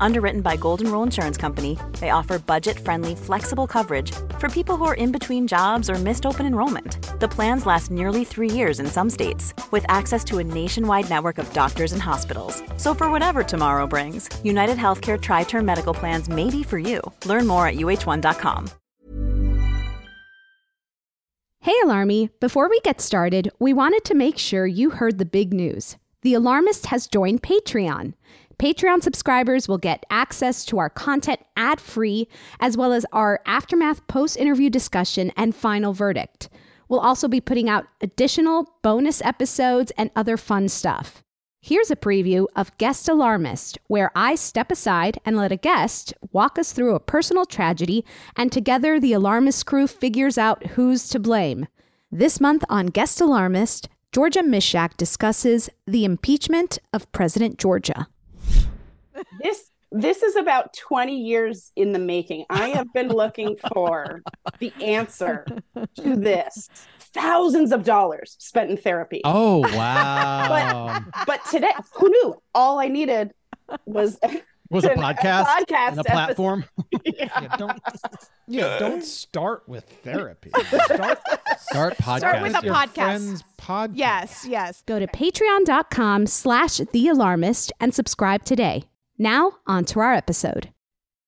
Underwritten by Golden Rule Insurance Company, they offer budget friendly, flexible coverage for people who are in between jobs or missed open enrollment. The plans last nearly three years in some states, with access to a nationwide network of doctors and hospitals. So, for whatever tomorrow brings, United Healthcare Tri Term Medical Plans may be for you. Learn more at uh1.com. Hey, Alarmy! Before we get started, we wanted to make sure you heard the big news. The Alarmist has joined Patreon. Patreon subscribers will get access to our content ad free, as well as our aftermath post interview discussion and final verdict. We'll also be putting out additional bonus episodes and other fun stuff. Here's a preview of Guest Alarmist, where I step aside and let a guest walk us through a personal tragedy, and together the Alarmist crew figures out who's to blame. This month on Guest Alarmist, Georgia Mishak discusses the impeachment of President Georgia. This this is about 20 years in the making. I have been looking for the answer to this. Thousands of dollars spent in therapy. Oh wow. but but today who knew? All I needed was was a podcast, a podcast and a platform. yeah. yeah, don't yeah, don't start with therapy. Start, start podcast. Start with a your podcast. Friend's podcast. Yes, yes. Go to patreon.com slash the alarmist and subscribe today. Now, on to our episode.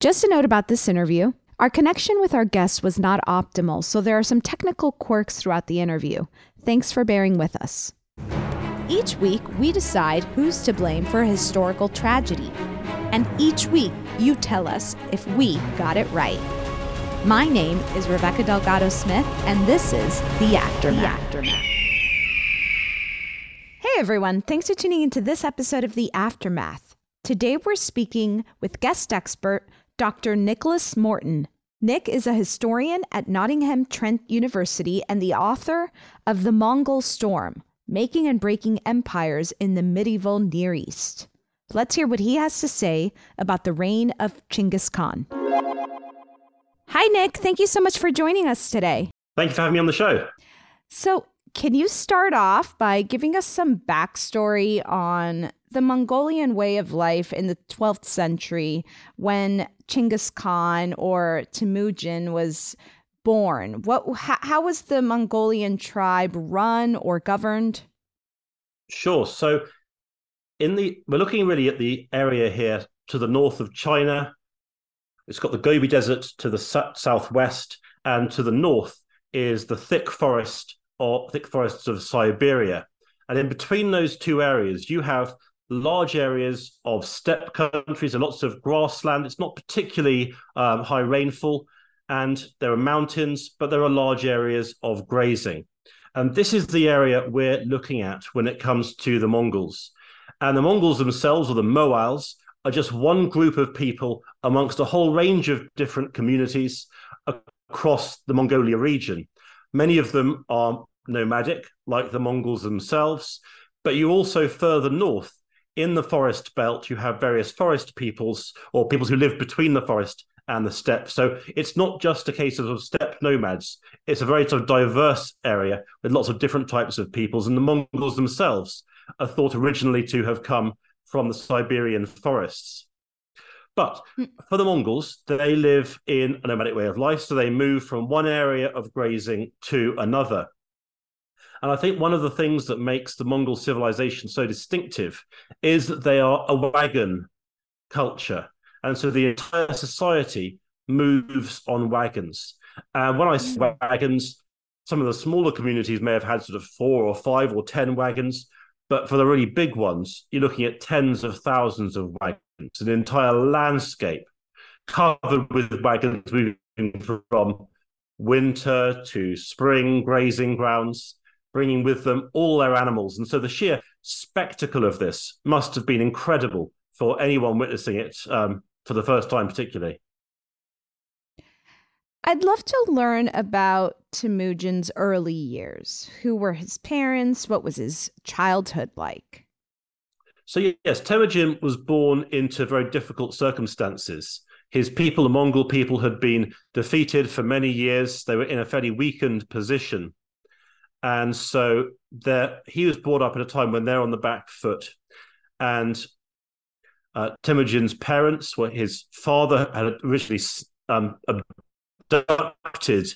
Just a note about this interview our connection with our guests was not optimal, so there are some technical quirks throughout the interview. Thanks for bearing with us. Each week, we decide who's to blame for a historical tragedy. And each week, you tell us if we got it right. My name is Rebecca Delgado Smith, and this is The Aftermath. The Aftermath. Hey everyone, thanks for tuning into this episode of The Aftermath. Today we're speaking with guest expert Dr. Nicholas Morton. Nick is a historian at Nottingham Trent University and the author of The Mongol Storm Making and Breaking Empires in the Medieval Near East. Let's hear what he has to say about the reign of Chinggis Khan. Hi, Nick. Thank you so much for joining us today. Thank you for having me on the show. So, can you start off by giving us some backstory on the Mongolian way of life in the 12th century when Chinggis Khan or Temujin was born? What, how, how was the Mongolian tribe run or governed? Sure. So, in the we're looking really at the area here to the north of China. It's got the Gobi Desert to the southwest, and to the north is the thick forest or thick forests of Siberia. And in between those two areas, you have large areas of steppe countries and lots of grassland. It's not particularly um, high rainfall, and there are mountains, but there are large areas of grazing. And this is the area we're looking at when it comes to the Mongols. And the Mongols themselves, or the Moals, are just one group of people amongst a whole range of different communities across the Mongolia region. Many of them are nomadic, like the Mongols themselves, but you also further north in the forest belt, you have various forest peoples or peoples who live between the forest and the steppe. So it's not just a case of steppe nomads. It's a very sort of diverse area with lots of different types of peoples. And the Mongols themselves are thought originally to have come from the Siberian forests. But hmm. for the Mongols, they live in a nomadic way of life. So they move from one area of grazing to another. And I think one of the things that makes the Mongol civilization so distinctive is that they are a wagon culture. And so the entire society moves on wagons. And when I say mm. wagons, some of the smaller communities may have had sort of four or five or 10 wagons. But for the really big ones, you're looking at tens of thousands of wagons, an entire landscape covered with wagons moving from winter to spring grazing grounds bringing with them all their animals. And so the sheer spectacle of this must have been incredible for anyone witnessing it um, for the first time, particularly. I'd love to learn about Temujin's early years. Who were his parents? What was his childhood like? So, yes, Temujin was born into very difficult circumstances. His people, the Mongol people, had been defeated for many years. They were in a fairly weakened position. And so he was brought up at a time when they're on the back foot. And uh, Temujin's parents were his father had originally um, abducted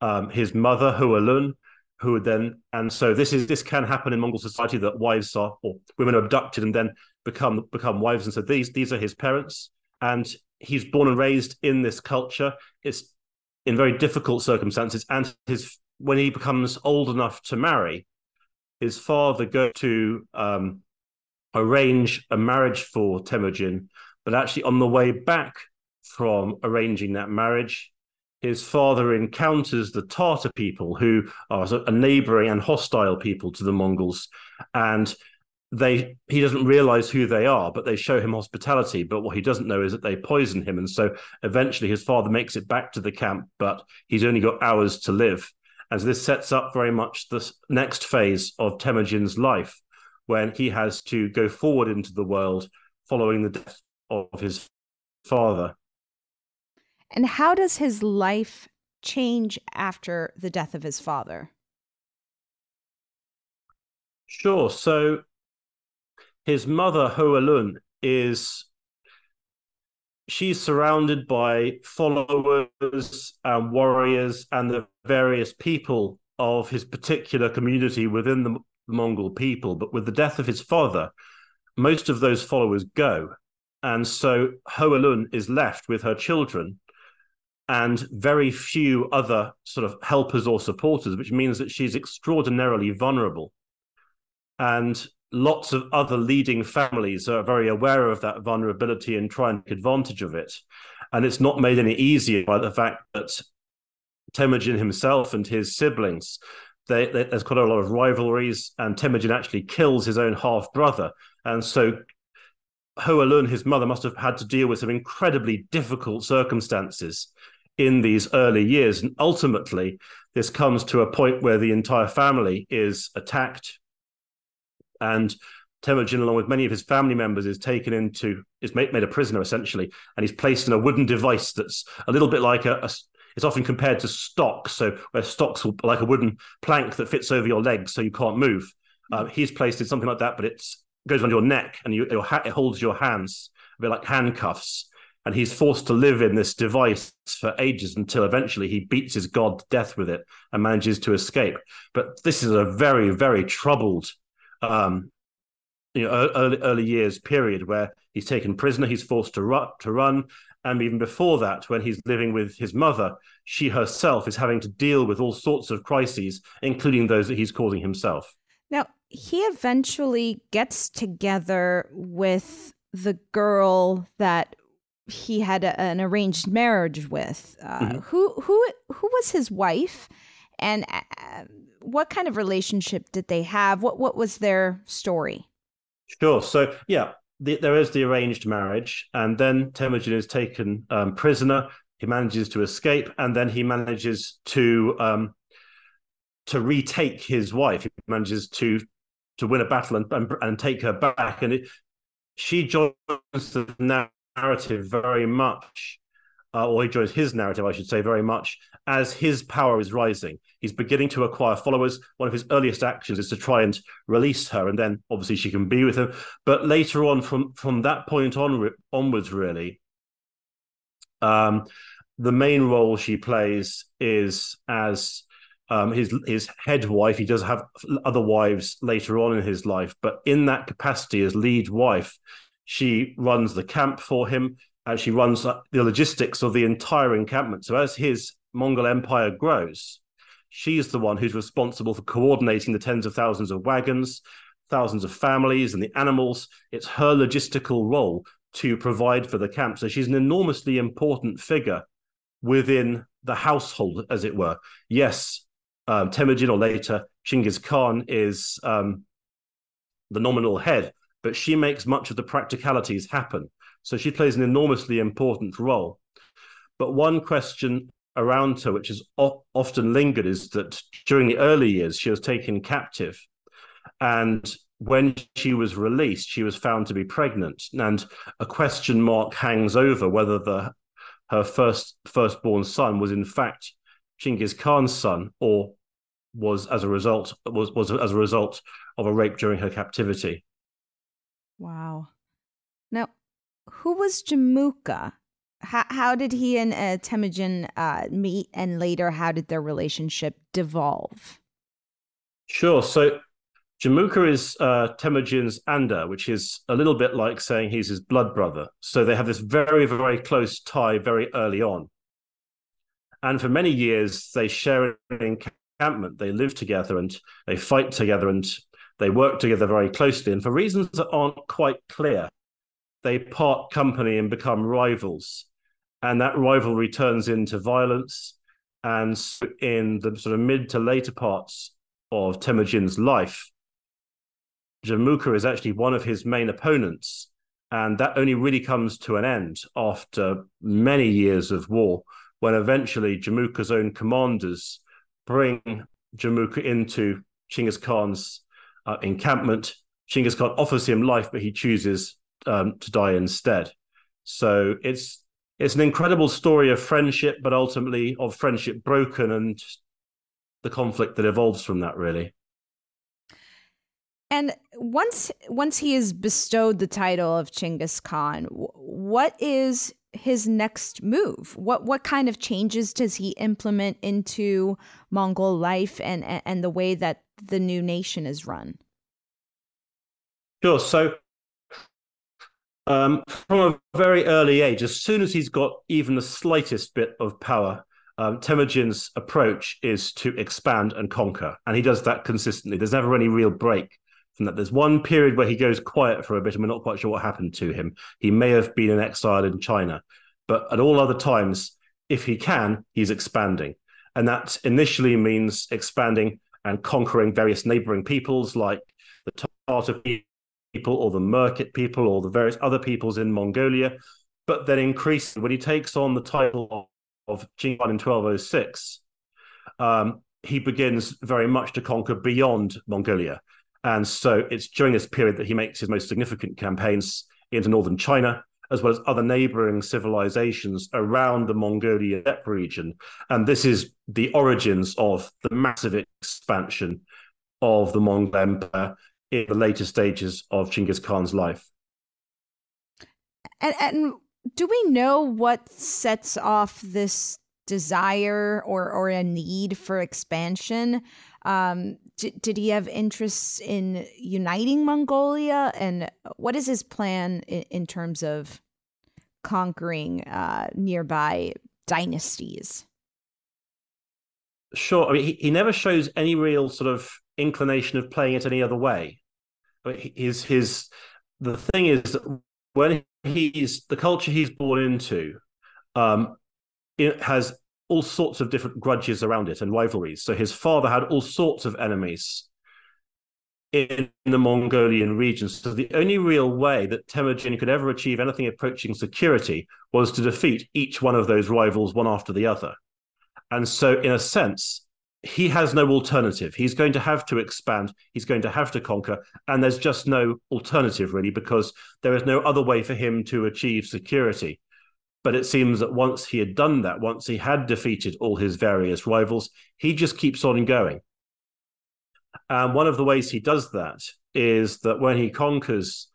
um, his mother, Hoelun, who then, and so this is this can happen in Mongol society that wives are or women are abducted and then become become wives. And so these these are his parents, and he's born and raised in this culture. It's in very difficult circumstances, and his when he becomes old enough to marry, his father goes to um, arrange a marriage for Temujin, but actually on the way back from arranging that marriage, his father encounters the Tartar people, who are a neighboring and hostile people to the Mongols, and they he doesn't realize who they are, but they show him hospitality. But what he doesn't know is that they poison him, and so eventually his father makes it back to the camp, but he's only got hours to live as this sets up very much the next phase of Temujin's life when he has to go forward into the world following the death of his father. And how does his life change after the death of his father? Sure. So his mother, Hoelun, is she's surrounded by followers and warriors and the various people of his particular community within the Mongol people. But with the death of his father, most of those followers go. And so Hoelun is left with her children and very few other sort of helpers or supporters, which means that she's extraordinarily vulnerable. And lots of other leading families are very aware of that vulnerability and try and take advantage of it. And it's not made any easier by the fact that Temujin himself and his siblings, they, they, there's quite a lot of rivalries, and Temujin actually kills his own half brother. And so Hoelun, his mother, must have had to deal with some incredibly difficult circumstances in these early years. And ultimately, this comes to a point where the entire family is attacked and Temujin, along with many of his family members, is taken into is made, made a prisoner essentially, and he's placed in a wooden device that's a little bit like a, a it's often compared to stocks, so where stocks will like a wooden plank that fits over your legs so you can't move. Uh, he's placed in something like that, but it goes around your neck and you, it holds your hands, a bit like handcuffs. And he's forced to live in this device for ages until eventually he beats his god to death with it and manages to escape. But this is a very, very troubled um, you know, early, early years period where he's taken prisoner, he's forced to run, to run, and even before that, when he's living with his mother, she herself is having to deal with all sorts of crises, including those that he's causing himself. Now, he eventually gets together with the girl that he had a, an arranged marriage with. Uh, mm-hmm. Who who who was his wife, and uh, what kind of relationship did they have? What what was their story? Sure. So yeah, the, there is the arranged marriage, and then Temujin is taken um, prisoner He manages to escape, and then he manages to um, to retake his wife. He manages to to win a battle and and, and take her back, and it, she joins the narrative very much, uh, or he joins his narrative, I should say, very much as his power is rising. He's beginning to acquire followers. One of his earliest actions is to try and release her, and then obviously she can be with him. But later on, from from that point on onwards, really, um, the main role she plays is as um, his his head wife. He does have other wives later on in his life, but in that capacity as lead wife, she runs the camp for him and she runs the logistics of the entire encampment. So as his Mongol Empire grows, she's the one who's responsible for coordinating the tens of thousands of wagons, thousands of families, and the animals. It's her logistical role to provide for the camp. So she's an enormously important figure within the household, as it were. Yes, um, Temujin or later Chinggis Khan is um, the nominal head, but she makes much of the practicalities happen. So she plays an enormously important role. But one question around her, which o- often lingered, is that during the early years, she was taken captive. And when she was released, she was found to be pregnant. And a question mark hangs over whether the her first firstborn son was in fact Chinggis Khan's son or was as a result was was as a result of a rape during her captivity. Wow. Now, who was Jamuka? How, how did he and uh, Temujin uh, meet, and later, how did their relationship devolve? Sure. So, Jamuka is uh, Temujin's Anda, which is a little bit like saying he's his blood brother. So they have this very, very close tie very early on. And for many years, they share an encampment. They live together and they fight together and they work together very closely. And for reasons that aren't quite clear, they part company and become rivals. And that rivalry turns into violence. And in the sort of mid to later parts of Temujin's life, Jamuka is actually one of his main opponents. And that only really comes to an end after many years of war, when eventually Jamuka's own commanders bring Jamuka into Chinggis Khan's uh, encampment. Chinggis Khan offers him life, but he chooses um, to die instead. So it's it's an incredible story of friendship, but ultimately of friendship broken and the conflict that evolves from that. Really. And once once he is bestowed the title of Chinggis Khan, what is his next move? What what kind of changes does he implement into Mongol life and and the way that the new nation is run? Sure. So um, from a very early age, as soon as he's got even the slightest bit of power, um, Temujin's approach is to expand and conquer, and he does that consistently. There's never any real break that. There's one period where he goes quiet for a bit, and we're not quite sure what happened to him. He may have been in exile in China, but at all other times, if he can, he's expanding, and that initially means expanding and conquering various neighboring peoples like the Tartar people or the Merkit people or the various other peoples in Mongolia. But then increasingly, when he takes on the title of Jingwan in 1206, um, he begins very much to conquer beyond Mongolia. And so it's during this period that he makes his most significant campaigns into northern China, as well as other neighboring civilizations around the Mongolia steppe region. And this is the origins of the massive expansion of the Mongol Empire in the later stages of Chinggis Khan's life. And, and do we know what sets off this desire or, or a need for expansion? Um, d- did he have interests in uniting Mongolia? And what is his plan in, in terms of conquering uh, nearby dynasties? Sure. I mean, he, he never shows any real sort of inclination of playing it any other way. his his the thing is that when he's the culture he's born into, um, it has all sorts of different grudges around it and rivalries. So his father had all sorts of enemies in the Mongolian region. So the only real way that Temujin could ever achieve anything approaching security was to defeat each one of those rivals one after the other. And so, in a sense, he has no alternative. He's going to have to expand, he's going to have to conquer, and there's just no alternative really because there is no other way for him to achieve security. But it seems that once he had done that, once he had defeated all his various rivals, he just keeps on going. And one of the ways he does that is that when he conquers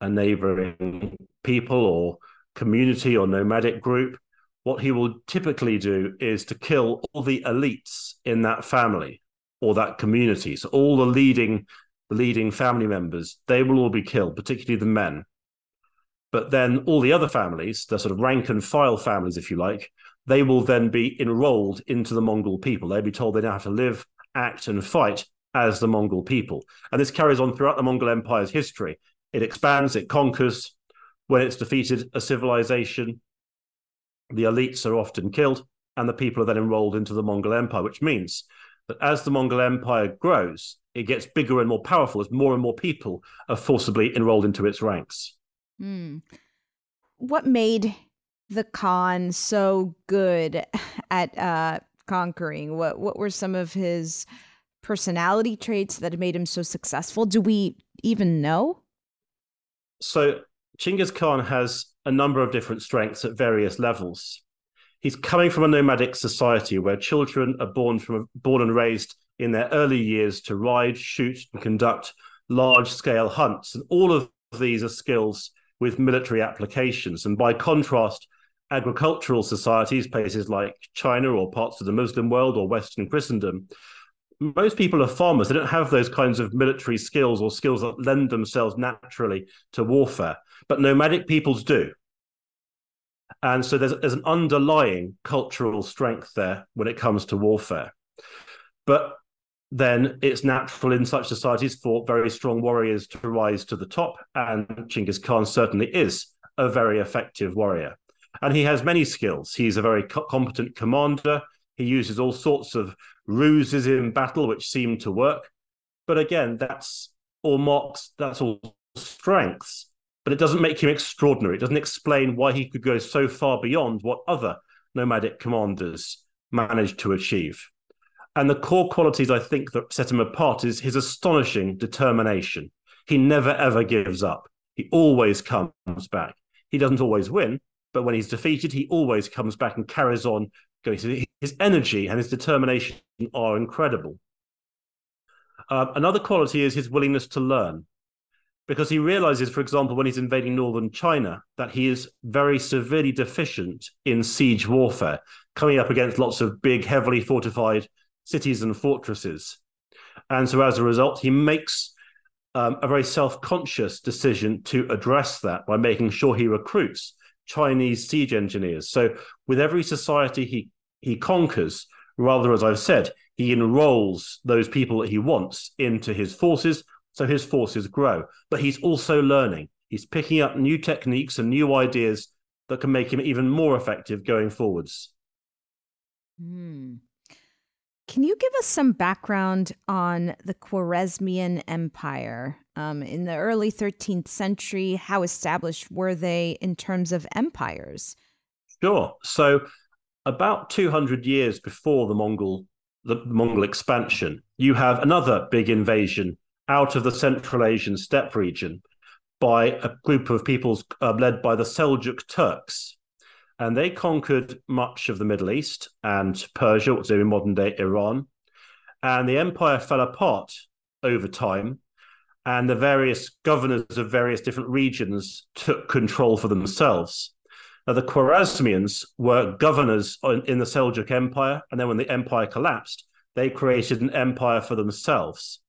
a neighboring people or community or nomadic group, what he will typically do is to kill all the elites in that family or that community. So all the leading leading family members, they will all be killed, particularly the men. But then all the other families, the sort of rank and file families, if you like, they will then be enrolled into the Mongol people. They'll be told they now have to live, act, and fight as the Mongol people. And this carries on throughout the Mongol Empire's history. It expands, it conquers. When it's defeated a civilization, the elites are often killed, and the people are then enrolled into the Mongol Empire, which means that as the Mongol Empire grows, it gets bigger and more powerful as more and more people are forcibly enrolled into its ranks. Mm. What made the Khan so good at uh, conquering? What what were some of his personality traits that made him so successful? Do we even know? So Chinggis Khan has a number of different strengths at various levels. He's coming from a nomadic society where children are born from born and raised in their early years to ride, shoot, and conduct large scale hunts. And all of these are skills with military applications. And by contrast, agricultural societies, places like China or parts of the Muslim world or Western Christendom, most people are farmers. They don't have those kinds of military skills or skills that lend themselves naturally to warfare but nomadic peoples do. And so there's, there's an underlying cultural strength there when it comes to warfare. But then it's natural in such societies for very strong warriors to rise to the top. And Chinggis Khan certainly is a very effective warrior. And he has many skills. He's a very co- competent commander. He uses all sorts of ruses in battle, which seem to work. But again, that's all marks, that's all strengths but it doesn't make him extraordinary. It doesn't explain why he could go so far beyond what other nomadic commanders managed to achieve. And the core qualities I think that set him apart is his astonishing determination. He never ever gives up. He always comes back. He doesn't always win, but when he's defeated, he always comes back and carries on going. his energy and his determination are incredible. Uh, another quality is his willingness to learn because he realizes, for example, when he's invading northern China, that he is very severely deficient in siege warfare, coming up against lots of big, heavily fortified cities and fortresses. And so, as a result, he makes um, a very self conscious decision to address that by making sure he recruits Chinese siege engineers. So, with every society he, he conquers, rather, as I've said, he enrolls those people that he wants into his forces so his forces grow. But he's also learning. He's picking up new techniques and new ideas that can make him even more effective going forwards. Hmm. Can you give us some background on the Khwarezmian Empire? Um, in the early 13th century, how established were they in terms of empires? Sure. So, about 200 years before the Mongol the Mongol expansion, you have another big invasion out of the Central Asian steppe region by a group of peoples uh, led by the Seljuk Turks. And they conquered much of the Middle East and Persia, what's in modern day Iran. And the empire fell apart over time. And the various governors of various different regions took control for themselves. Now, the Khwarezmians were governors in the Seljuk Empire. And then when the empire collapsed, they created an empire for themselves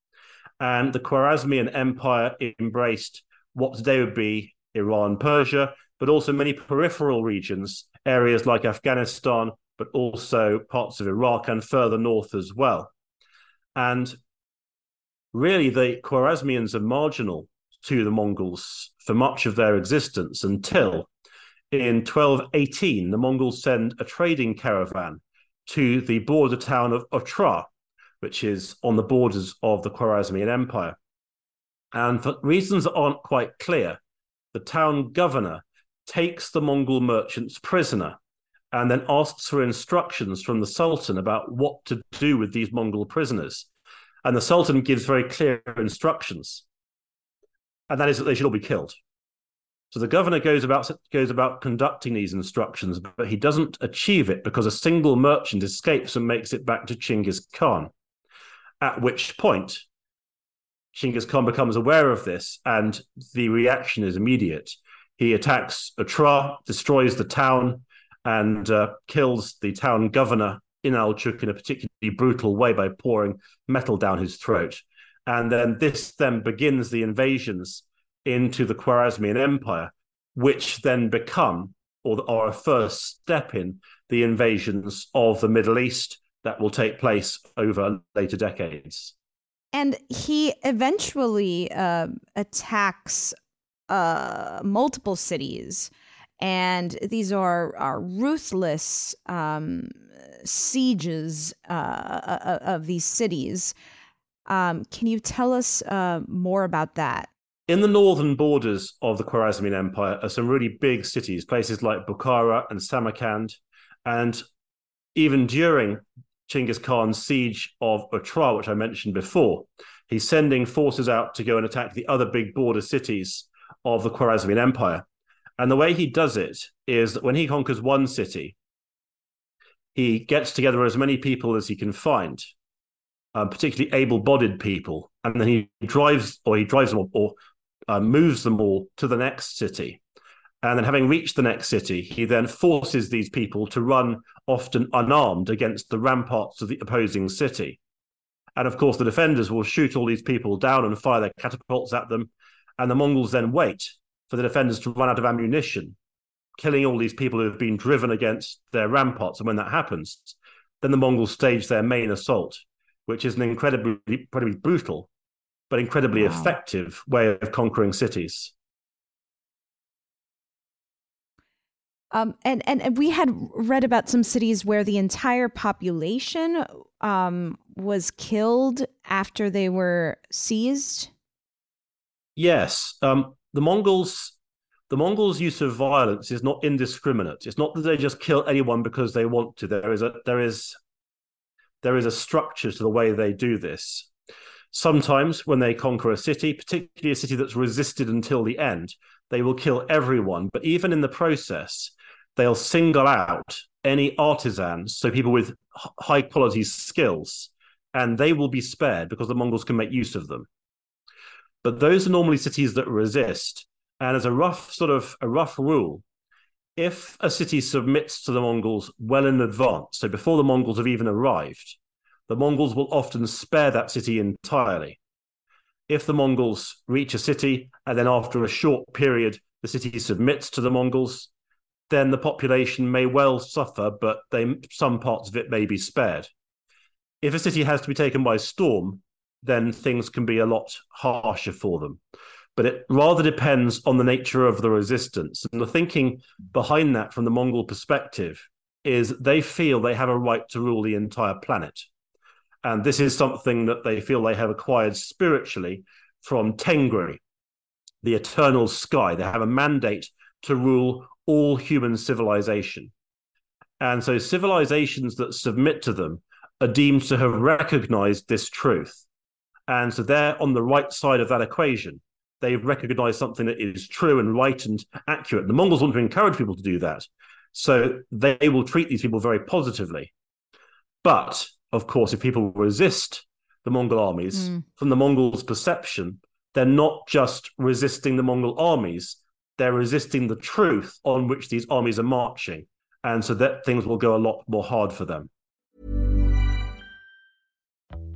and the Khwarezmian Empire embraced what today would be Iran, Persia, but also many peripheral regions, areas like Afghanistan, but also parts of Iraq and further north as well. And really, the Khwarezmians are marginal to the Mongols for much of their existence until in 1218, the Mongols send a trading caravan to the border town of Otrar, which is on the borders of the Khwarezmian Empire. And for reasons that aren't quite clear, the town governor takes the Mongol merchants prisoner and then asks for instructions from the Sultan about what to do with these Mongol prisoners. And the Sultan gives very clear instructions, and that is that they should all be killed. So the governor goes about goes about conducting these instructions, but he doesn't achieve it because a single merchant escapes and makes it back to Chinggis Khan. At which point, Chinggis Khan becomes aware of this, and the reaction is immediate. He attacks Otrar, destroys the town, and uh, kills the town governor Inalchuk in a particularly brutal way by pouring metal down his throat. And then this then begins the invasions into the Khwarezmian Empire, which then become or are a first step in the invasions of the Middle East that will take place over later decades. And he eventually uh, attacks uh, multiple cities and these are are ruthless um, sieges uh, uh, uh, of these cities. Um, can you tell us uh, more about that? In the northern borders of the Khwarezmian Empire are some really big cities, places like Bukhara and Samarkand, and even during Chinggis Khan's siege of Otrar, which I mentioned before, he's sending forces out to go and attack the other big border cities of the Khwarezmian Empire. And the way he does it is that when he conquers one city, he gets together as many people as he can find, um, particularly able-bodied people, and then he drives or he drives them or, or uh, moves them all to the next city. And then, having reached the next city, he then forces these people to run, often unarmed, against the ramparts of the opposing city. And of course, the defenders will shoot all these people down and fire their catapults at them. And the Mongols then wait for the defenders to run out of ammunition, killing all these people who have been driven against their ramparts. And when that happens, then the Mongols stage their main assault, which is an incredibly, incredibly brutal, but incredibly wow. effective way of conquering cities. Um, and, and, and we had read about some cities where the entire population um, was killed after they were seized. Yes, um, the Mongols the Mongols' use of violence is not indiscriminate. It's not that they just kill anyone because they want to. There is a there is there is a structure to the way they do this. Sometimes when they conquer a city, particularly a city that's resisted until the end, they will kill everyone. But even in the process, they'll single out any artisans, so people with high quality skills, and they will be spared because the Mongols can make use of them. But those are normally cities that resist. And as a rough sort of a rough rule, if a city submits to the Mongols well in advance, so before the Mongols have even arrived, the Mongols will often spare that city entirely. If the Mongols reach a city and then after a short period the city submits to the Mongols, then the population may well suffer, but they, some parts of it may be spared. If a city has to be taken by storm, then things can be a lot harsher for them. But it rather depends on the nature of the resistance. And the thinking behind that from the Mongol perspective is they feel they have a right to rule the entire planet. And this is something that they feel they have acquired spiritually from Tengri, the eternal sky. They have a mandate to rule all human civilization. And so civilizations that submit to them are deemed to have recognized this truth. And so they're on the right side of that equation. They've recognized something that is true and right and accurate. The Mongols want to encourage people to do that. So they will treat these people very positively. But of course, if people resist the Mongol armies, mm. from the Mongols' perception, they're not just resisting the Mongol armies, they're resisting the truth on which these armies are marching. And so that things will go a lot more hard for them.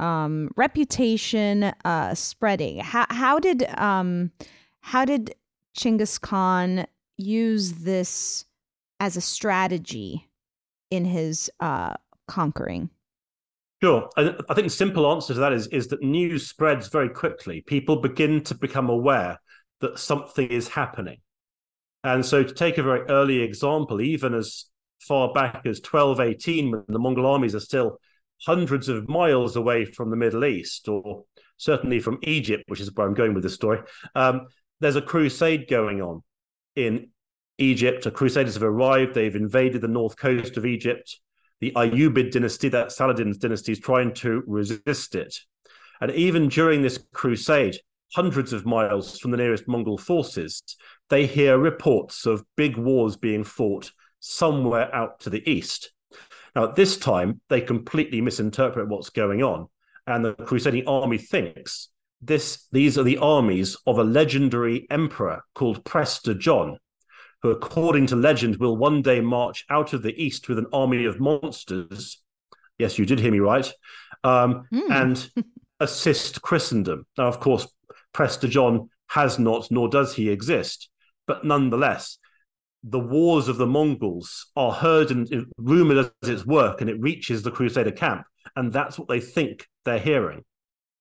um reputation uh spreading how how did um how did Chinggis Khan use this as a strategy in his uh conquering Sure. I, I think the simple answer to that is, is that news spreads very quickly. People begin to become aware that something is happening. And so, to take a very early example, even as far back as 1218, when the Mongol armies are still hundreds of miles away from the Middle East, or certainly from Egypt, which is where I'm going with this story, um, there's a crusade going on in Egypt. The Crusaders have arrived, they've invaded the north coast of Egypt. The Ayyubid dynasty, that Saladin's dynasty, is trying to resist it. And even during this crusade, hundreds of miles from the nearest Mongol forces, they hear reports of big wars being fought somewhere out to the east. Now, at this time, they completely misinterpret what's going on. And the crusading army thinks this these are the armies of a legendary emperor called Prester John, who, according to legend, will one day march out of the east with an army of monsters. Yes, you did hear me right. Um, Hmm. And assist Christendom. Now, of course, Prester John has not, nor does he exist. But nonetheless, the wars of the Mongols are heard and rumored as its work, and it reaches the Crusader camp. And that's what they think they're hearing.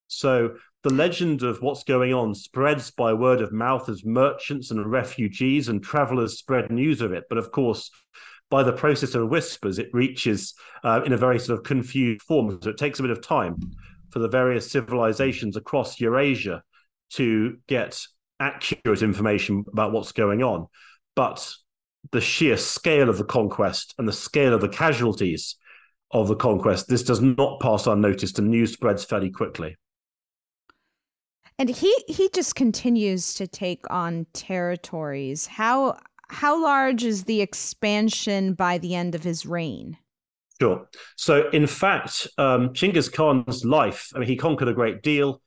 So the legend of what's going on spreads by word of mouth as merchants and refugees and travelers spread news of it. But of course, by the process of whispers, it reaches uh, in a very sort of confused form. So it takes a bit of time for the various civilizations across Eurasia to get accurate information about what's going on. But the sheer scale of the conquest and the scale of the casualties of the conquest, this does not pass unnoticed, and news spreads fairly quickly. and he he just continues to take on territories how how large is the expansion by the end of his reign Sure. So, in fact, um, Chinggis Khan's life, I mean, he conquered a great deal.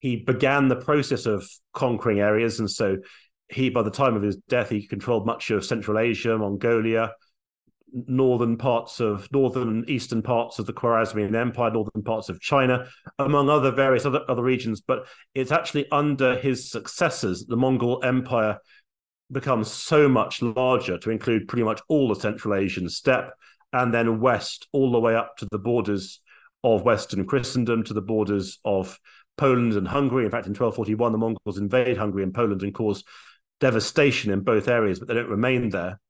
He began the process of conquering areas. And so, he, by the time of his death, he controlled much of Central Asia, Mongolia, northern parts of northern and eastern parts of the Khwarezmian Empire, northern parts of China, among other various other, other regions. But it's actually under his successors, the Mongol Empire becomes so much larger to include pretty much all the Central Asian steppe and then west all the way up to the borders of Western Christendom, to the borders of Poland and Hungary. In fact, in 1241, the Mongols invade Hungary and Poland and cause devastation in both areas, but they don't remain there.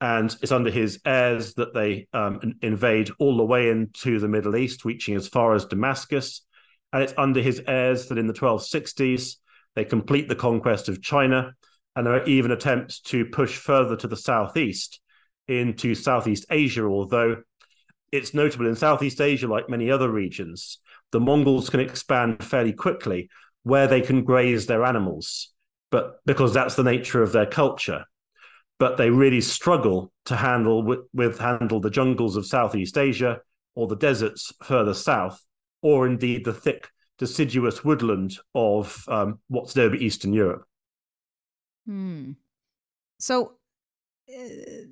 And it's under his heirs that they um, invade all the way into the Middle East, reaching as far as Damascus. And it's under his heirs that in the 1260s, they complete the conquest of China. And there are even attempts to push further to the southeast into Southeast Asia, although it's notable in Southeast Asia, like many other regions, the Mongols can expand fairly quickly where they can graze their animals, but because that's the nature of their culture. But they really struggle to handle with, with handle the jungles of Southeast Asia or the deserts further south, or indeed the thick deciduous woodland of um, what's now Eastern Europe. Hmm. So, uh,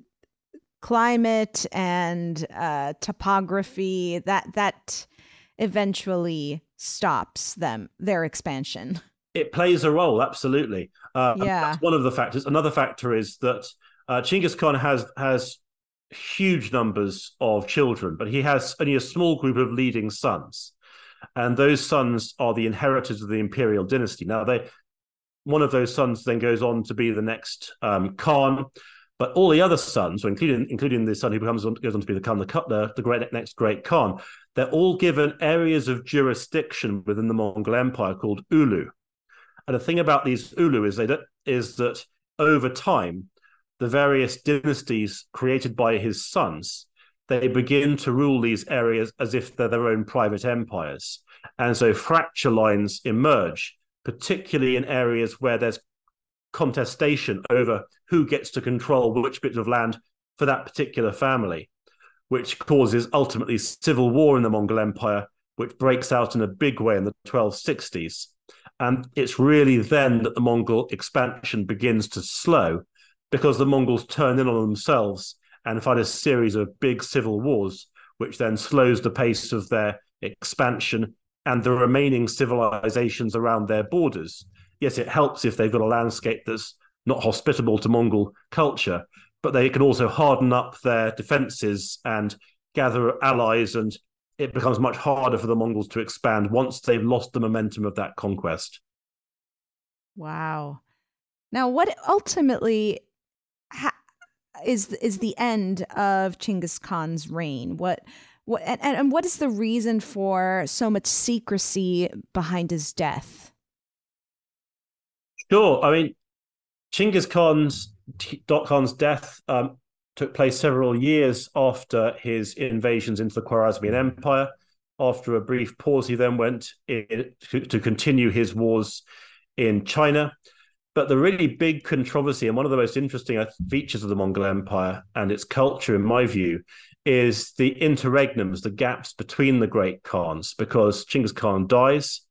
climate and uh, topography that that eventually stops them their expansion. It plays a role, absolutely. Uh, Yeah. that's one of the factors. Another factor is that uh, Chinggis Khan has has huge numbers of children, but he has only a small group of leading sons, and those sons are the inheritors of the imperial dynasty. Now, they one of those sons then goes on to be the next um, Khan, but all the other sons, including including the son who becomes goes on to be the Khan, the, the, the great next great Khan, they're all given areas of jurisdiction within the Mongol Empire called Ulu. And the thing about these uluses don't, is that over time, the various dynasties created by his sons, they begin to rule these areas as if they're their own private empires. And so fracture lines emerge, particularly in areas where there's contestation over who gets to control which bit of land for that particular family, which causes ultimately civil war in the Mongol Empire, which breaks out in a big way in the 1260s. And it's really then that the Mongol expansion begins to slow because the Mongols turn in on themselves and fight a series of big civil wars, which then slows the pace of their expansion and the remaining civilizations around their borders. Yes, it helps if they've got a landscape that's not hospitable to Mongol culture, but they can also harden up their defenses and gather allies, and it becomes much harder for the Mongols to expand once they've lost the momentum of that conquest. Wow. Now, what ultimately ha- is is the end of Chinggis Khan's reign? What what and, and what is the reason for so much secrecy behind his death? Sure. I mean, Chinggis Khan's Khan's death um, took place several years after his invasions into the Khwarezmian mm. Empire. After a brief pause, he then went in, to, to continue his wars in China. But the really big controversy and one of the most interesting features of the Mongol Empire and its culture, in my view, is the interregnums, the gaps between the great Khans, because Chinggis Khan dies.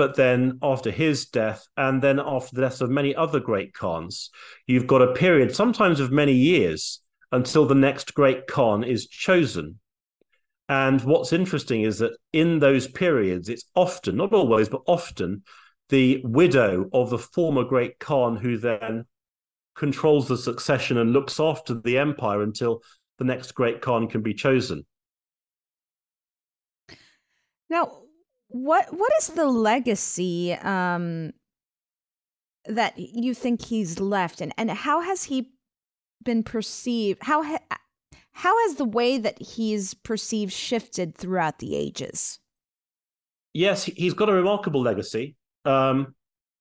But then after his death, and then after the deaths of many other great Khans, you've got a period, sometimes of many years, until the next great Khan is chosen. And what's interesting is that in those periods, it's often, not always, but often, the widow of the former great Khan who then controls the succession and looks after the empire until the next great Khan can be chosen. Now, what what is the legacy um, that you think he's left, and and how has he been perceived? How ha- how has the way that he's perceived shifted throughout the ages? Yes, he's got a remarkable legacy. Um,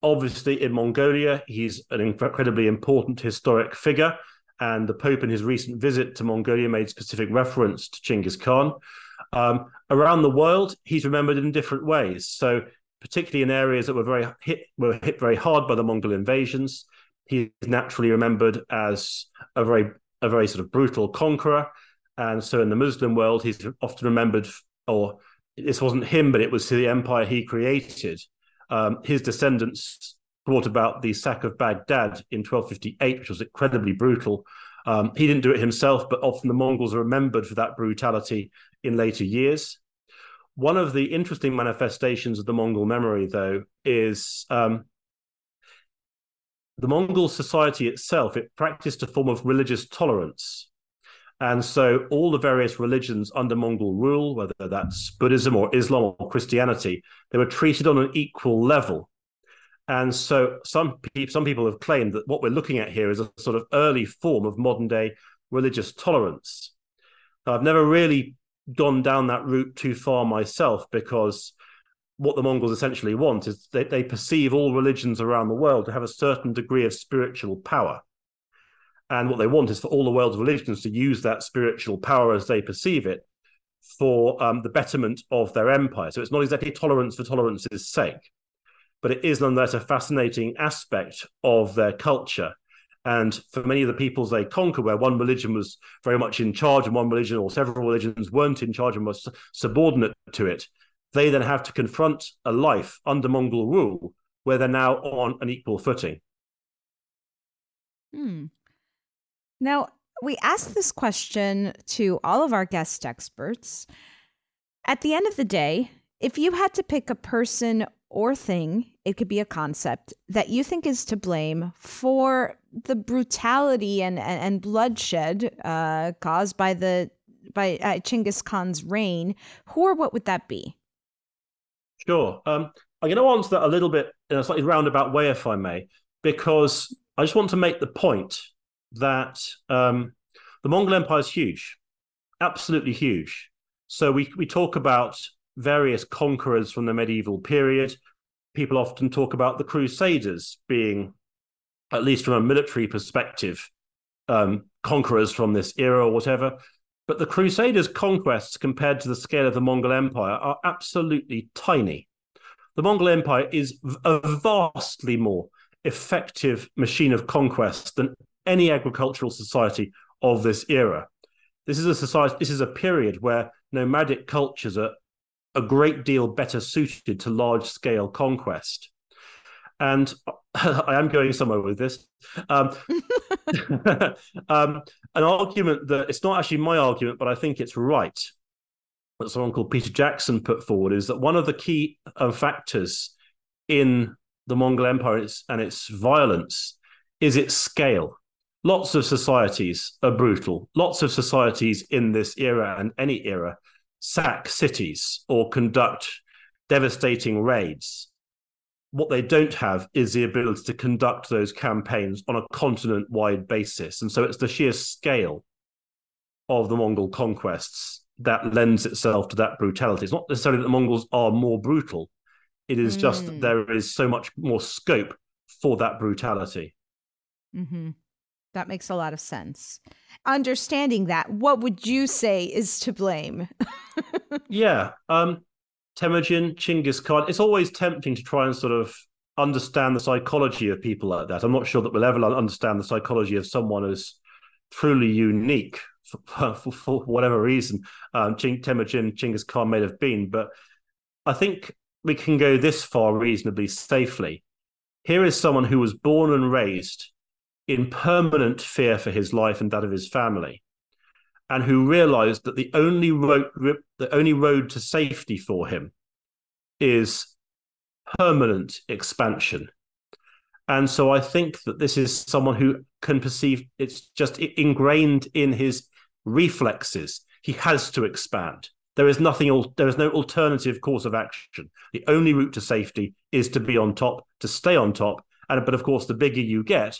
obviously, in Mongolia, he's an incredibly important historic figure, and the Pope, in his recent visit to Mongolia, made specific reference to Chinggis Khan. Um, around the world, he's remembered in different ways. So, particularly in areas that were very hit were hit very hard by the Mongol invasions, he's naturally remembered as a very a very sort of brutal conqueror. And so, in the Muslim world, he's often remembered, or this wasn't him, but it was the empire he created. Um, his descendants brought about the sack of Baghdad in 1258, which was incredibly brutal. Um, he didn't do it himself, but often the Mongols are remembered for that brutality in later years. One of the interesting manifestations of the Mongol memory, though, is um, the Mongol society itself. It practiced a form of religious tolerance. And so all the various religions under Mongol rule, whether that's Buddhism or Islam or Christianity, they were treated on an equal level. And so some people, some people have claimed that what we're looking at here is a sort of early form of modern day religious tolerance. Now, I've never really gone down that route too far myself because what the Mongols essentially want is they, they perceive all religions around the world to have a certain degree of spiritual power. And what they want is for all the world's religions to use that spiritual power as they perceive it for um, the betterment of their empire. So it's not exactly tolerance for tolerance's sake, but it is nonetheless a fascinating aspect of their culture. And for many of the peoples they conquer, where one religion was very much in charge and one religion or several religions weren't in charge and were subordinate to it, they then have to confront a life under Mongol rule where they're now on an equal footing. Hmm. Now, we asked this question to all of our guest experts. At the end of the day, if you had to pick a person or thing, it could be a concept that you think is to blame for the brutality and, and, and bloodshed uh, caused by the by uh, Chinggis Khan's reign, who or what would that be? Sure. Um, I'm going to answer that a little bit in a slightly roundabout way, if I may, because I just want to make the point that um, the Mongol Empire is huge, absolutely huge. So we we talk about various conquerors from the medieval period. People often talk about the Crusaders being, at least from a military perspective, um, conquerors from this era or whatever. But the Crusaders' conquests, compared to the scale of the Mongol Empire, are absolutely tiny. The Mongol Empire is a vastly more effective machine of conquest than any agricultural society of this era. This is a society, this is a period where nomadic cultures are a great deal better suited to large scale conquest. And I am going somewhere with this. Um, um, an argument that it's not actually my argument, but I think it's right. That someone called Peter Jackson put forward is that one of the key uh, factors in the Mongol Empire and its, and its violence is its scale. Lots of societies are brutal. Lots of societies in this era and any era sack cities or conduct devastating raids. What they don't have is the ability to conduct those campaigns on a continent wide basis. And so it's the sheer scale of the Mongol conquests that lends itself to that brutality. It's not necessarily that the Mongols are more brutal, it is mm. just that hmm. there is so much more scope for that brutality. Mm-hmm. That makes a lot of sense. Understanding that, what would you say is to blame? yeah. Um, Temujin, Chinggis Khan. It's always tempting to try and sort of understand the psychology of people like that. I'm not sure that we'll ever understand the psychology of someone as truly unique for, for, for whatever reason um, Ching, Temujin, Chinggis Khan may have been. But I think we can go this far reasonably safely. Here is someone who was born and raised in permanent fear for his life and that of his family, and who realized that the only road, the only road to safety for him is permanent expansion. And so I think that this is someone who can perceive it's just ingrained in his reflexes. He has to expand. There is nothing. There is no alternative course of action. The only route to safety is to be on top, to stay on top. And but of course, the bigger you get,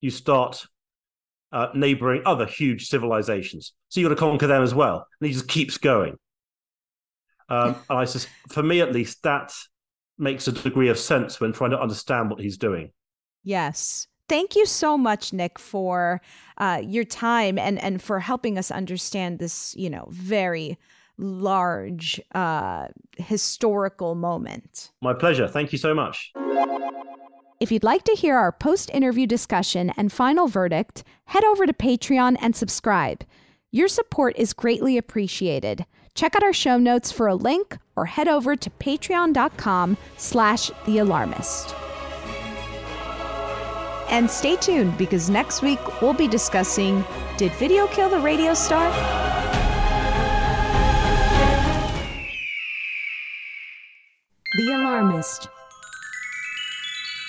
you start uh, neighboring other huge civilizations. So you got to conquer them as well. And he just keeps going. Um, and I just, for me at least, that makes a degree of sense when trying to understand what he's doing. Yes. Thank you so much, Nick, for uh, your time and and for helping us understand this, you know, very large uh, historical moment. My pleasure. Thank you so much. If you'd like to hear our post interview discussion and final verdict, head over to Patreon and subscribe. Your support is greatly appreciated. Check out our show notes for a link or head over to patreon.com slash the alarmist. And stay tuned because next week we'll be discussing Did video kill the radio star? The Alarmist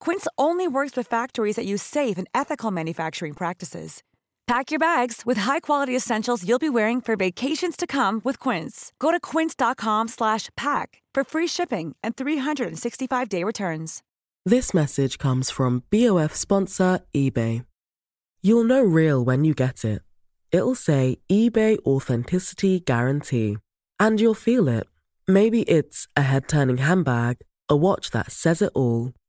Quince only works with factories that use safe and ethical manufacturing practices. Pack your bags with high-quality essentials you'll be wearing for vacations to come with Quince. Go to quince.com/pack for free shipping and 365-day returns. This message comes from BOF sponsor eBay. You'll know real when you get it. It'll say eBay Authenticity Guarantee. And you'll feel it. Maybe it's a head turning handbag, a watch that says it all,